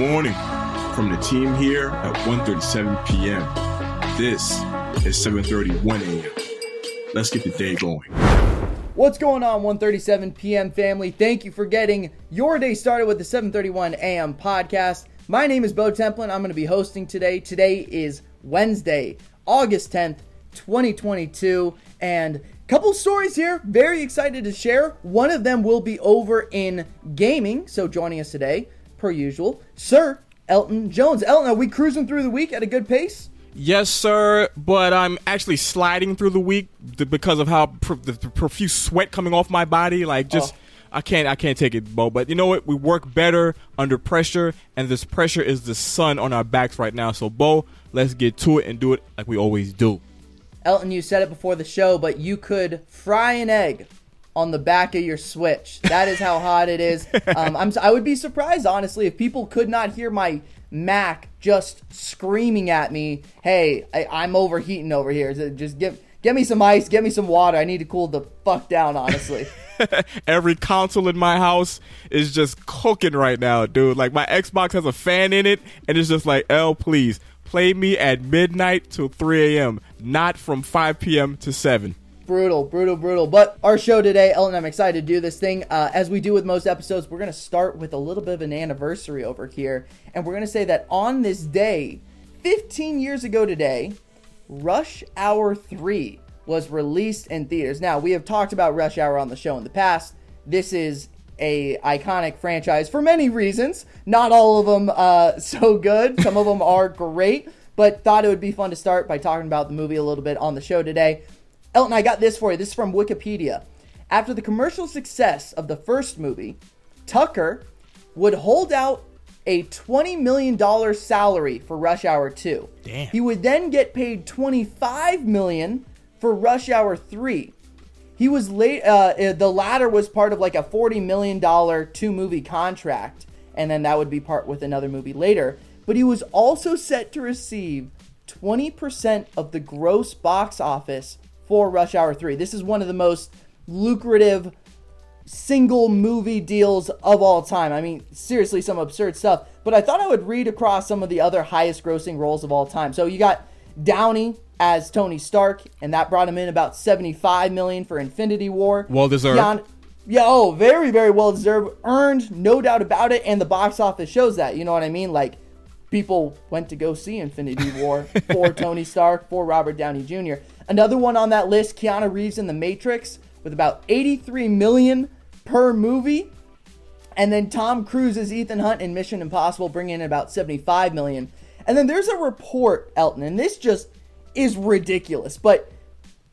morning from the team here at 1.37 p.m. This is 7.31 a.m. Let's get the day going. What's going on, 1:37 p.m. family? Thank you for getting your day started with the 7:31 a.m. podcast. My name is Bo Templin. I'm going to be hosting today. Today is Wednesday, August 10th, 2022, and a couple stories here. Very excited to share. One of them will be over in gaming. So joining us today, per usual, Sir Elton Jones. Elton, are we cruising through the week at a good pace? Yes, sir, but I'm actually sliding through the week because of how pr- the profuse sweat coming off my body. Like, just oh. I can't, I can't take it, Bo. But you know what? We work better under pressure, and this pressure is the sun on our backs right now. So, Bo, let's get to it and do it like we always do. Elton, you said it before the show, but you could fry an egg on the back of your Switch. That is how hot it is. Um, I'm, I would be surprised, honestly, if people could not hear my Mac just screaming at me, "Hey, I, am overheating over here. Just give get me some ice, get me some water. I need to cool the fuck down." Honestly. Every console in my house is just cooking right now, dude. Like my Xbox has a fan in it, and it's just like, "L, please play me at midnight till 3 a.m., not from 5 p.m. to 7." Brutal, brutal, brutal. But our show today, Elton, I'm excited to do this thing. Uh, as we do with most episodes, we're going to start with a little bit of an anniversary over here. And we're going to say that on this day, 15 years ago today, Rush Hour 3 was released in theaters. Now, we have talked about Rush Hour on the show in the past. This is a iconic franchise for many reasons. Not all of them uh, so good. Some of them are great, but thought it would be fun to start by talking about the movie a little bit on the show today. Elton, I got this for you. This is from Wikipedia. After the commercial success of the first movie, Tucker would hold out a $20 million salary for Rush Hour 2. Damn. He would then get paid 25 million for Rush Hour 3. He was late. Uh, uh, the latter was part of like a $40 million two movie contract, and then that would be part with another movie later. But he was also set to receive 20% of the gross box office for Rush Hour 3. This is one of the most lucrative single movie deals of all time. I mean, seriously, some absurd stuff. But I thought I would read across some of the other highest grossing roles of all time. So you got Downey as Tony Stark, and that brought him in about 75 million for Infinity War. Well deserved. yeah, oh, very, very well deserved. Earned, no doubt about it. And the box office shows that. You know what I mean? Like, people went to go see Infinity War for Tony Stark, for Robert Downey Jr. Another one on that list, Keanu Reeves in The Matrix, with about 83 million per movie. And then Tom Cruise as Ethan Hunt in Mission Impossible, bringing in about 75 million. And then there's a report, Elton, and this just is ridiculous, but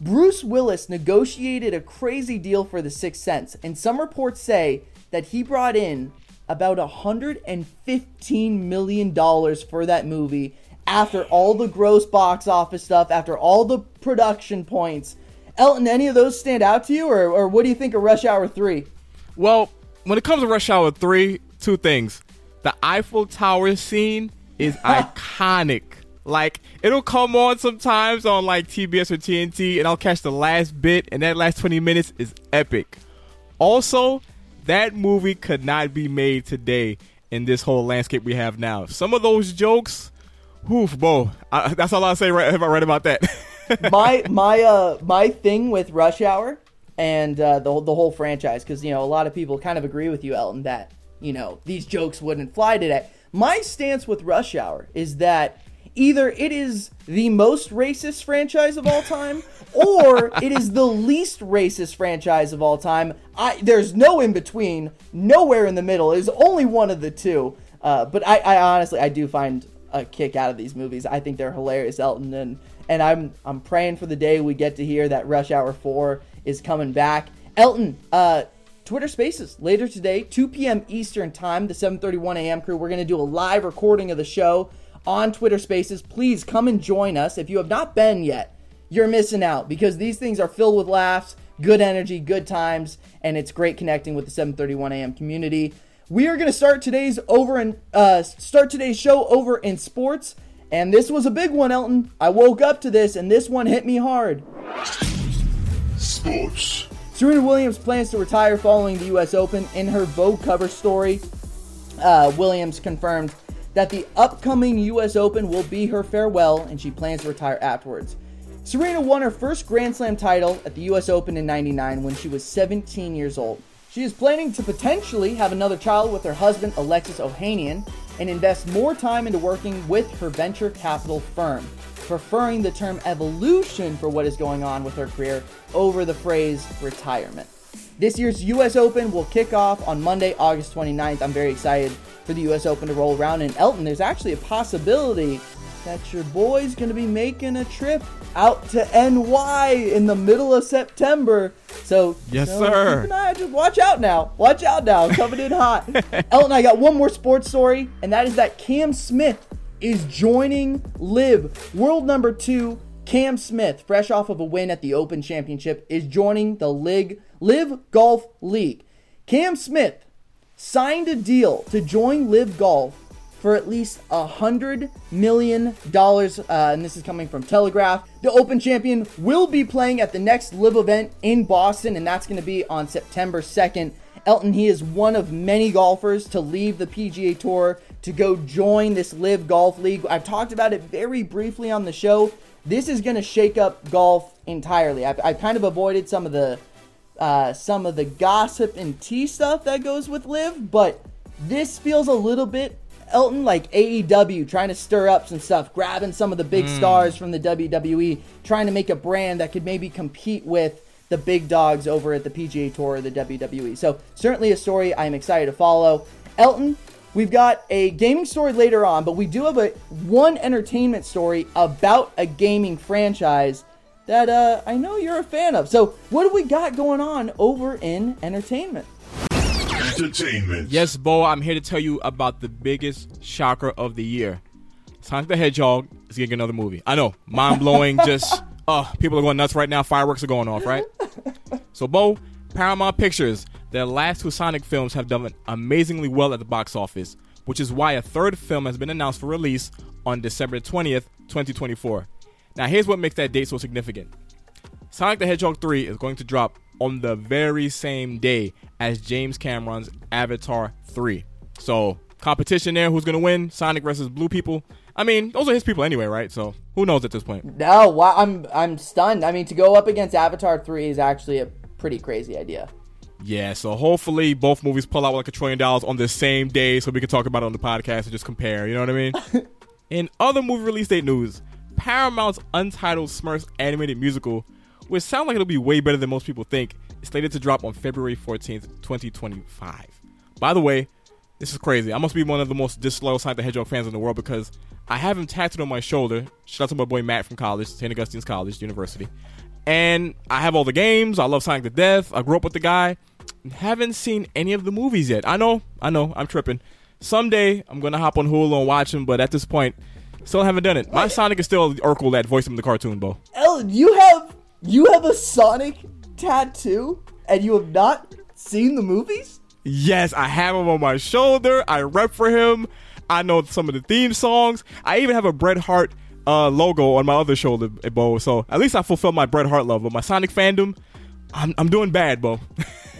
Bruce Willis negotiated a crazy deal for The Sixth Sense, and some reports say that he brought in about $115 million for that movie after all the gross box office stuff, after all the production points. Elton, any of those stand out to you, or, or what do you think of Rush Hour 3? Well, when it comes to Rush Hour 3, two things. The Eiffel Tower scene is iconic. Like, it'll come on sometimes on like TBS or TNT, and I'll catch the last bit, and that last 20 minutes is epic. Also, that movie could not be made today in this whole landscape we have now. Some of those jokes whoof, Bo. That's all I'll say right, I about that. my my uh my thing with Rush Hour and uh, the the whole franchise, because you know a lot of people kind of agree with you, Elton, that you know these jokes wouldn't fly today. My stance with Rush Hour is that either it is the most racist franchise of all time or it is the least racist franchise of all time. I, there's no in between, nowhere in the middle. It's only one of the two. Uh, but I, I, honestly, I do find a kick out of these movies. I think they're hilarious, Elton, and and I'm I'm praying for the day we get to hear that Rush Hour Four is coming back. Elton, uh, Twitter Spaces later today, 2 p.m. Eastern Time, the 7:31 a.m. crew. We're gonna do a live recording of the show on Twitter Spaces. Please come and join us. If you have not been yet, you're missing out because these things are filled with laughs, good energy, good times, and it's great connecting with the 7:31 a.m. community. We are going to start today's over and uh, start today's show over in sports, and this was a big one, Elton. I woke up to this, and this one hit me hard. Sports. Serena Williams plans to retire following the U.S. Open. In her Vogue cover story, uh, Williams confirmed that the upcoming US Open will be her farewell and she plans to retire afterwards. Serena won her first Grand Slam title at the US Open in 99 when she was 17 years old. She is planning to potentially have another child with her husband Alexis Ohanian and invest more time into working with her venture capital firm, preferring the term evolution for what is going on with her career over the phrase retirement. This year's US Open will kick off on Monday, August 29th. I'm very excited for the US Open to roll around. And Elton, there's actually a possibility that your boy's going to be making a trip out to NY in the middle of September. So, Yes, so sir. Keep an eye, just watch out now. Watch out now. Coming in hot. Elton, I got one more sports story, and that is that Cam Smith is joining LIV. World number two, Cam Smith, fresh off of a win at the Open Championship, is joining the Lig LIV Golf League. Cam Smith signed a deal to join LIV Golf for at least a hundred million dollars, uh, and this is coming from Telegraph. The Open champion will be playing at the next LIV event in Boston, and that's going to be on September 2nd. Elton, he is one of many golfers to leave the PGA Tour to go join this LIV Golf League. I've talked about it very briefly on the show. This is going to shake up golf entirely. I've, I've kind of avoided some of the uh, some of the gossip and tea stuff that goes with LIV, but this feels a little bit Elton like AEW trying to stir up some stuff, grabbing some of the big stars from the WWE, trying to make a brand that could maybe compete with the big dogs over at the PGA Tour or the WWE. So certainly a story I'm excited to follow. Elton, we've got a gaming story later on, but we do have a one entertainment story about a gaming franchise that uh, I know you're a fan of. So what do we got going on over in entertainment? Entertainment. Yes, Bo, I'm here to tell you about the biggest shocker of the year. Sonic the Hedgehog is getting another movie. I know, mind blowing. just, oh, people are going nuts right now. Fireworks are going off, right? so, Bo, Paramount Pictures, their last two Sonic films have done amazingly well at the box office, which is why a third film has been announced for release on December 20th, 2024. Now, here's what makes that date so significant. Sonic the Hedgehog 3 is going to drop on the very same day as James Cameron's Avatar 3. So, competition there. Who's going to win? Sonic versus Blue People. I mean, those are his people anyway, right? So, who knows at this point? No, wow, I'm I'm stunned. I mean, to go up against Avatar three is actually a pretty crazy idea. Yeah, so hopefully both movies pull out like a trillion dollars on the same day so we can talk about it on the podcast and just compare. You know what I mean? In other movie release date news, Paramount's untitled Smurfs animated musical, which sounds like it'll be way better than most people think, is slated to drop on February 14th, 2025. By the way, this is crazy. I must be one of the most disloyal Sonic the Hedgehog fans in the world because I have him tattooed on my shoulder. Shout out to my boy Matt from college, St. Augustine's College, University. And I have all the games. I love Sonic to death. I grew up with the guy. Haven't seen any of the movies yet. I know, I know, I'm tripping. Someday I'm gonna hop on Hulu and watch them, but at this point, still haven't done it. My Sonic is still Urkel that voiced him in the cartoon, Bo. Elton, you have you have a Sonic tattoo, and you have not seen the movies. Yes, I have him on my shoulder. I rep for him. I know some of the theme songs. I even have a Bret Hart uh, logo on my other shoulder, Bo. So at least I fulfilled my Bret Hart love. But my Sonic fandom, I'm, I'm doing bad, Bo.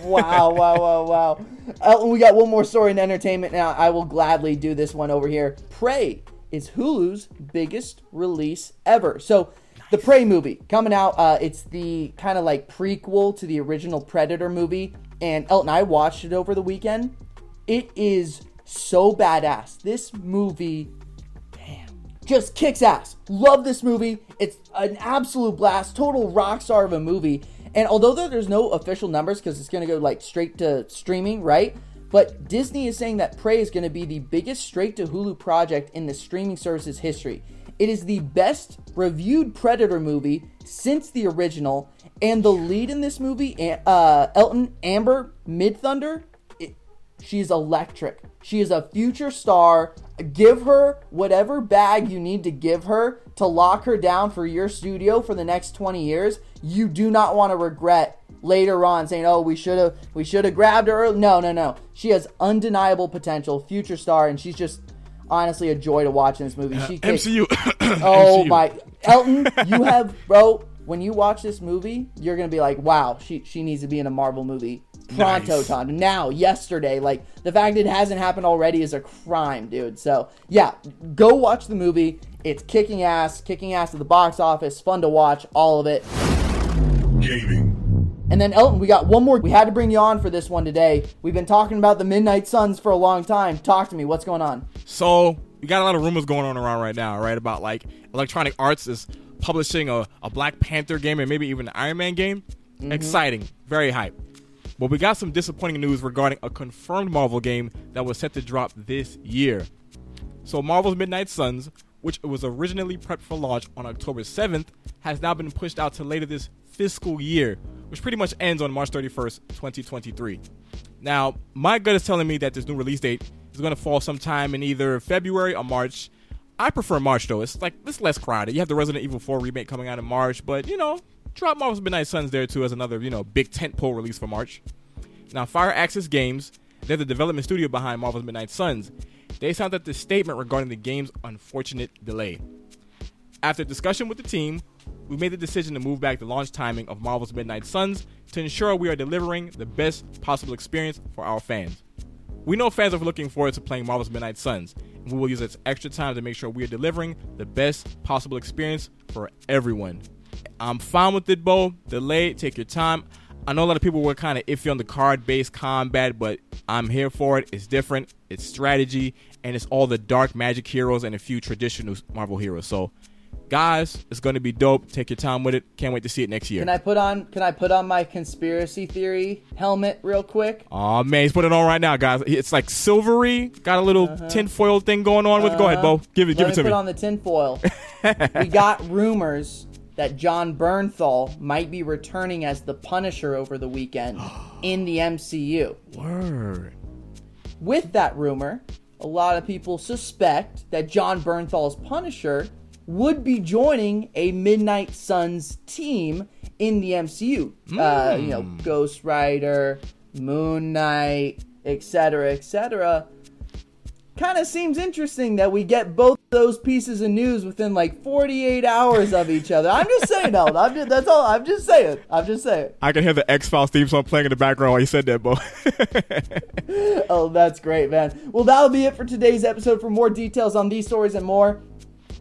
Wow, wow, wow, wow. Elton, we got one more story in entertainment now. I will gladly do this one over here. Prey is Hulu's biggest release ever. So, the Prey movie coming out. Uh, it's the kind of like prequel to the original Predator movie. And Elton, I watched it over the weekend. It is so badass. This movie damn, just kicks ass. Love this movie. It's an absolute blast, total rock star of a movie. And although there's no official numbers because it's going to go like straight to streaming, right? But Disney is saying that Prey is going to be the biggest straight to Hulu project in the streaming service's history. It is the best reviewed Predator movie since the original, and the lead in this movie, uh, Elton Amber Midthunder, She's electric. She is a future star. Give her whatever bag you need to give her to lock her down for your studio for the next 20 years. You do not want to regret later on saying, "Oh, we should have we should have grabbed her." No, no, no. She has undeniable potential, future star, and she's just honestly a joy to watch in this movie. She uh, kicks- MCU. Oh MCU. my, Elton, you have bro. When you watch this movie, you're gonna be like, "Wow, she she needs to be in a Marvel movie pronto Nice. time now yesterday like the fact it hasn't happened already is a crime dude so yeah go watch the movie it's kicking ass kicking ass at the box office fun to watch all of it Gaming. And then elton we got one more we had to bring you on for this one today we've been talking about the midnight suns for a long time talk to me what's going on So we got a lot of rumors going on around right now, right? About like Electronic Arts is publishing a, a Black Panther game and maybe even an Iron Man game. Mm-hmm. Exciting, very hype. But we got some disappointing news regarding a confirmed Marvel game that was set to drop this year. So Marvel's Midnight Suns, which was originally prepped for launch on October 7th, has now been pushed out to later this fiscal year, which pretty much ends on March 31st, 2023. Now, my gut is telling me that this new release date is going to fall sometime in either February or March. I prefer March though. It's like it's less crowded. You have the Resident Evil 4 remake coming out in March, but you know, drop Marvel's Midnight Suns there too as another, you know, big tentpole release for March. Now, Firaxis Games, they're the development studio behind Marvel's Midnight Suns. They sounded the statement regarding the game's unfortunate delay. After discussion with the team, we made the decision to move back the launch timing of Marvel's Midnight Suns to ensure we are delivering the best possible experience for our fans. We know fans are looking forward to playing Marvel's Midnight Suns, and we will use this extra time to make sure we are delivering the best possible experience for everyone. I'm fine with it, Bo. Delay, take your time. I know a lot of people were kind of iffy on the card based combat, but I'm here for it. It's different, it's strategy, and it's all the dark magic heroes and a few traditional Marvel heroes. So, guys, it's going to be dope. Take your time with it. Can't wait to see it next year. can i put on can i put on my conspiracy theory helmet real quick Oh man, he's putting it on right now, guys. It's like silvery, got a little tinfoil thing going on with. it. Go ahead, Bo. Give it, give Uh-huh. It to me me. put on the tinfoil. we got rumors that Jon Bernthal might be returning as the Punisher over the weekend in the MCU. Word. With that rumor, a lot of people suspect that Jon Bernthal's Punisher would be joining a Midnight Suns team in the MCU. Uh, you know, Ghost Rider, Moon Knight, etc., etc. Kind of seems interesting that we get both those pieces of news within like 48 hours of each other. I'm just saying, Elton. I'm just, that's all. I'm just saying. I'm just saying. I can hear the X Files theme song playing in the background while you said that, Bo. Oh, that's great, man. Well, that'll be it for today's episode. For more details on these stories and more,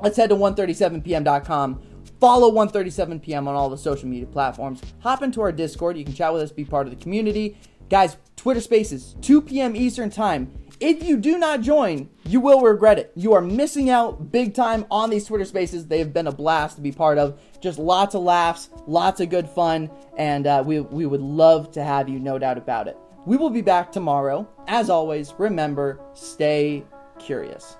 let's head to 137pm.com. Follow 137pm on all the social media platforms. Hop into our Discord. You can chat with us, be part of the community. Guys, Twitter Spaces, 2 p.m. Eastern Time. If you do not join, you will regret it. You are missing out big time on these Twitter Spaces. They have been a blast to be part of. Just lots of laughs, lots of good fun, and uh, we, we would love to have you, no doubt about it. We will be back tomorrow. As always, remember, stay curious.